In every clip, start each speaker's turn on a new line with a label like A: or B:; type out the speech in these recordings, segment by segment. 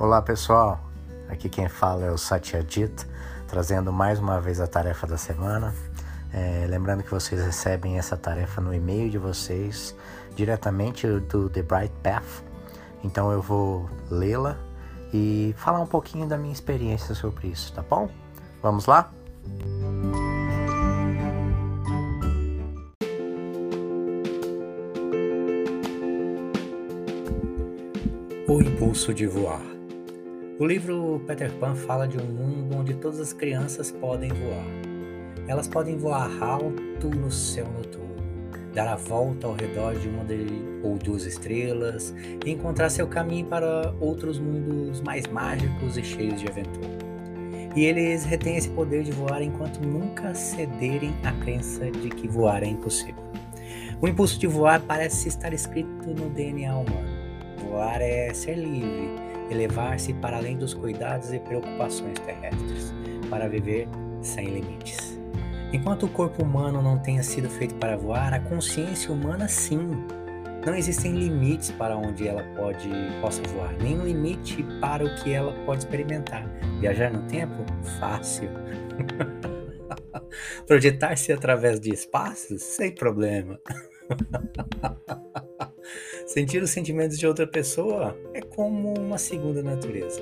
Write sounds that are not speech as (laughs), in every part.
A: Olá pessoal, aqui quem fala é o Satyajit, trazendo mais uma vez a tarefa da semana. É, lembrando que vocês recebem essa tarefa no e-mail de vocês diretamente do The Bright Path. Então eu vou lê-la e falar um pouquinho da minha experiência sobre isso, tá bom? Vamos lá? O impulso de voar. O livro Peter Pan fala de um mundo onde todas as crianças podem voar. Elas podem voar alto no céu noturno, dar a volta ao redor de uma ou duas estrelas e encontrar seu caminho para outros mundos mais mágicos e cheios de aventura. E eles retêm esse poder de voar enquanto nunca cederem à crença de que voar é impossível. O impulso de voar parece estar escrito no DNA humano. Voar é ser livre, elevar-se para além dos cuidados e preocupações terrestres, para viver sem limites. Enquanto o corpo humano não tenha sido feito para voar, a consciência humana sim. Não existem limites para onde ela pode possa voar, nem limite para o que ela pode experimentar. Viajar no tempo? Fácil. (laughs) Projetar-se através de espaços? Sem problema. (laughs) Sentir os sentimentos de outra pessoa como uma segunda natureza.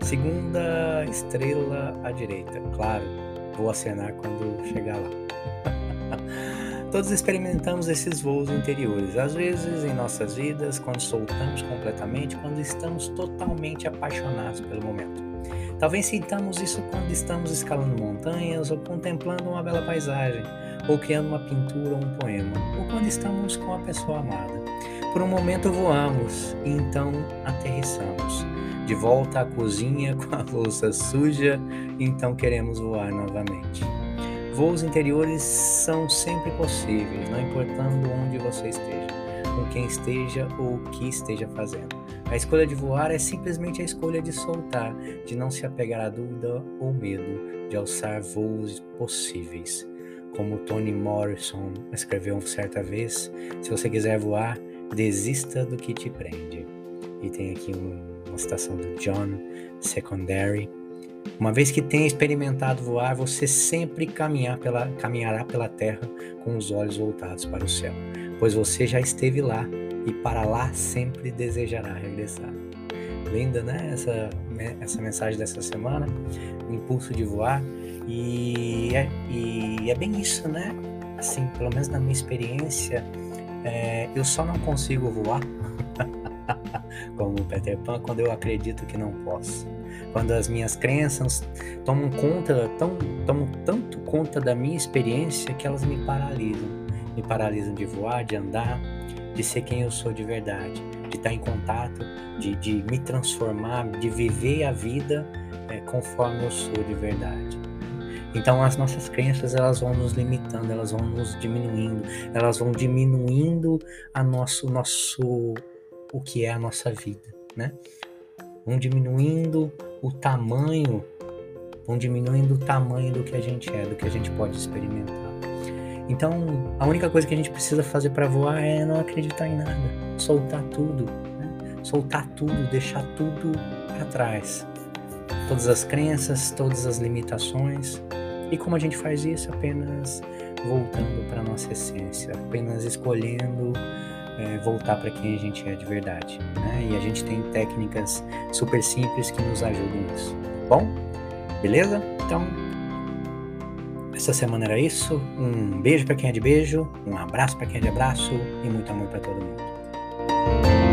A: Segunda estrela à direita. Claro, vou acenar quando chegar lá. (laughs) Todos experimentamos esses voos interiores, às vezes em nossas vidas, quando soltamos completamente, quando estamos totalmente apaixonados pelo momento. Talvez sintamos isso quando estamos escalando montanhas ou contemplando uma bela paisagem, ou criando uma pintura ou um poema, ou quando estamos com a pessoa amada. Por um momento voamos e então aterrissamos. De volta à cozinha com a louça suja, então queremos voar novamente. Voos interiores são sempre possíveis, não importando onde você esteja, com quem esteja ou o que esteja fazendo. A escolha de voar é simplesmente a escolha de soltar, de não se apegar à dúvida ou medo, de alçar voos possíveis. Como Toni Morrison escreveu certa vez: se você quiser voar, desista do que te prende. E tem aqui uma citação do John Secondary. Uma vez que tenha experimentado voar, você sempre caminhar pela, caminhará pela terra com os olhos voltados para o céu, pois você já esteve lá e para lá sempre desejará regressar. Linda, né? Essa, essa mensagem dessa semana, o impulso de voar. E é, e é bem isso, né? Assim, pelo menos na minha experiência, é, eu só não consigo voar (laughs) como o Peter Pan quando eu acredito que não posso. Quando as minhas crenças tomam conta, tão, tomam tanto conta da minha experiência que elas me paralisam. Me paralisam de voar, de andar, de ser quem eu sou de verdade, de estar em contato, de, de me transformar, de viver a vida é, conforme eu sou de verdade. Então as nossas crenças elas vão nos limitando, elas vão nos diminuindo, elas vão diminuindo a nosso nosso o que é a nossa vida, né? Vão diminuindo o tamanho, vão diminuindo o tamanho do que a gente é, do que a gente pode experimentar. Então, a única coisa que a gente precisa fazer para voar é não acreditar em nada, soltar tudo, né? soltar tudo, deixar tudo para trás. Todas as crenças, todas as limitações, e como a gente faz isso? Apenas voltando para nossa essência, apenas escolhendo é, voltar para quem a gente é de verdade. Né? E a gente tem técnicas super simples que nos ajudam nisso. Bom, beleza? Então, essa semana era isso. Um beijo para quem é de beijo, um abraço para quem é de abraço e muito amor para todo mundo.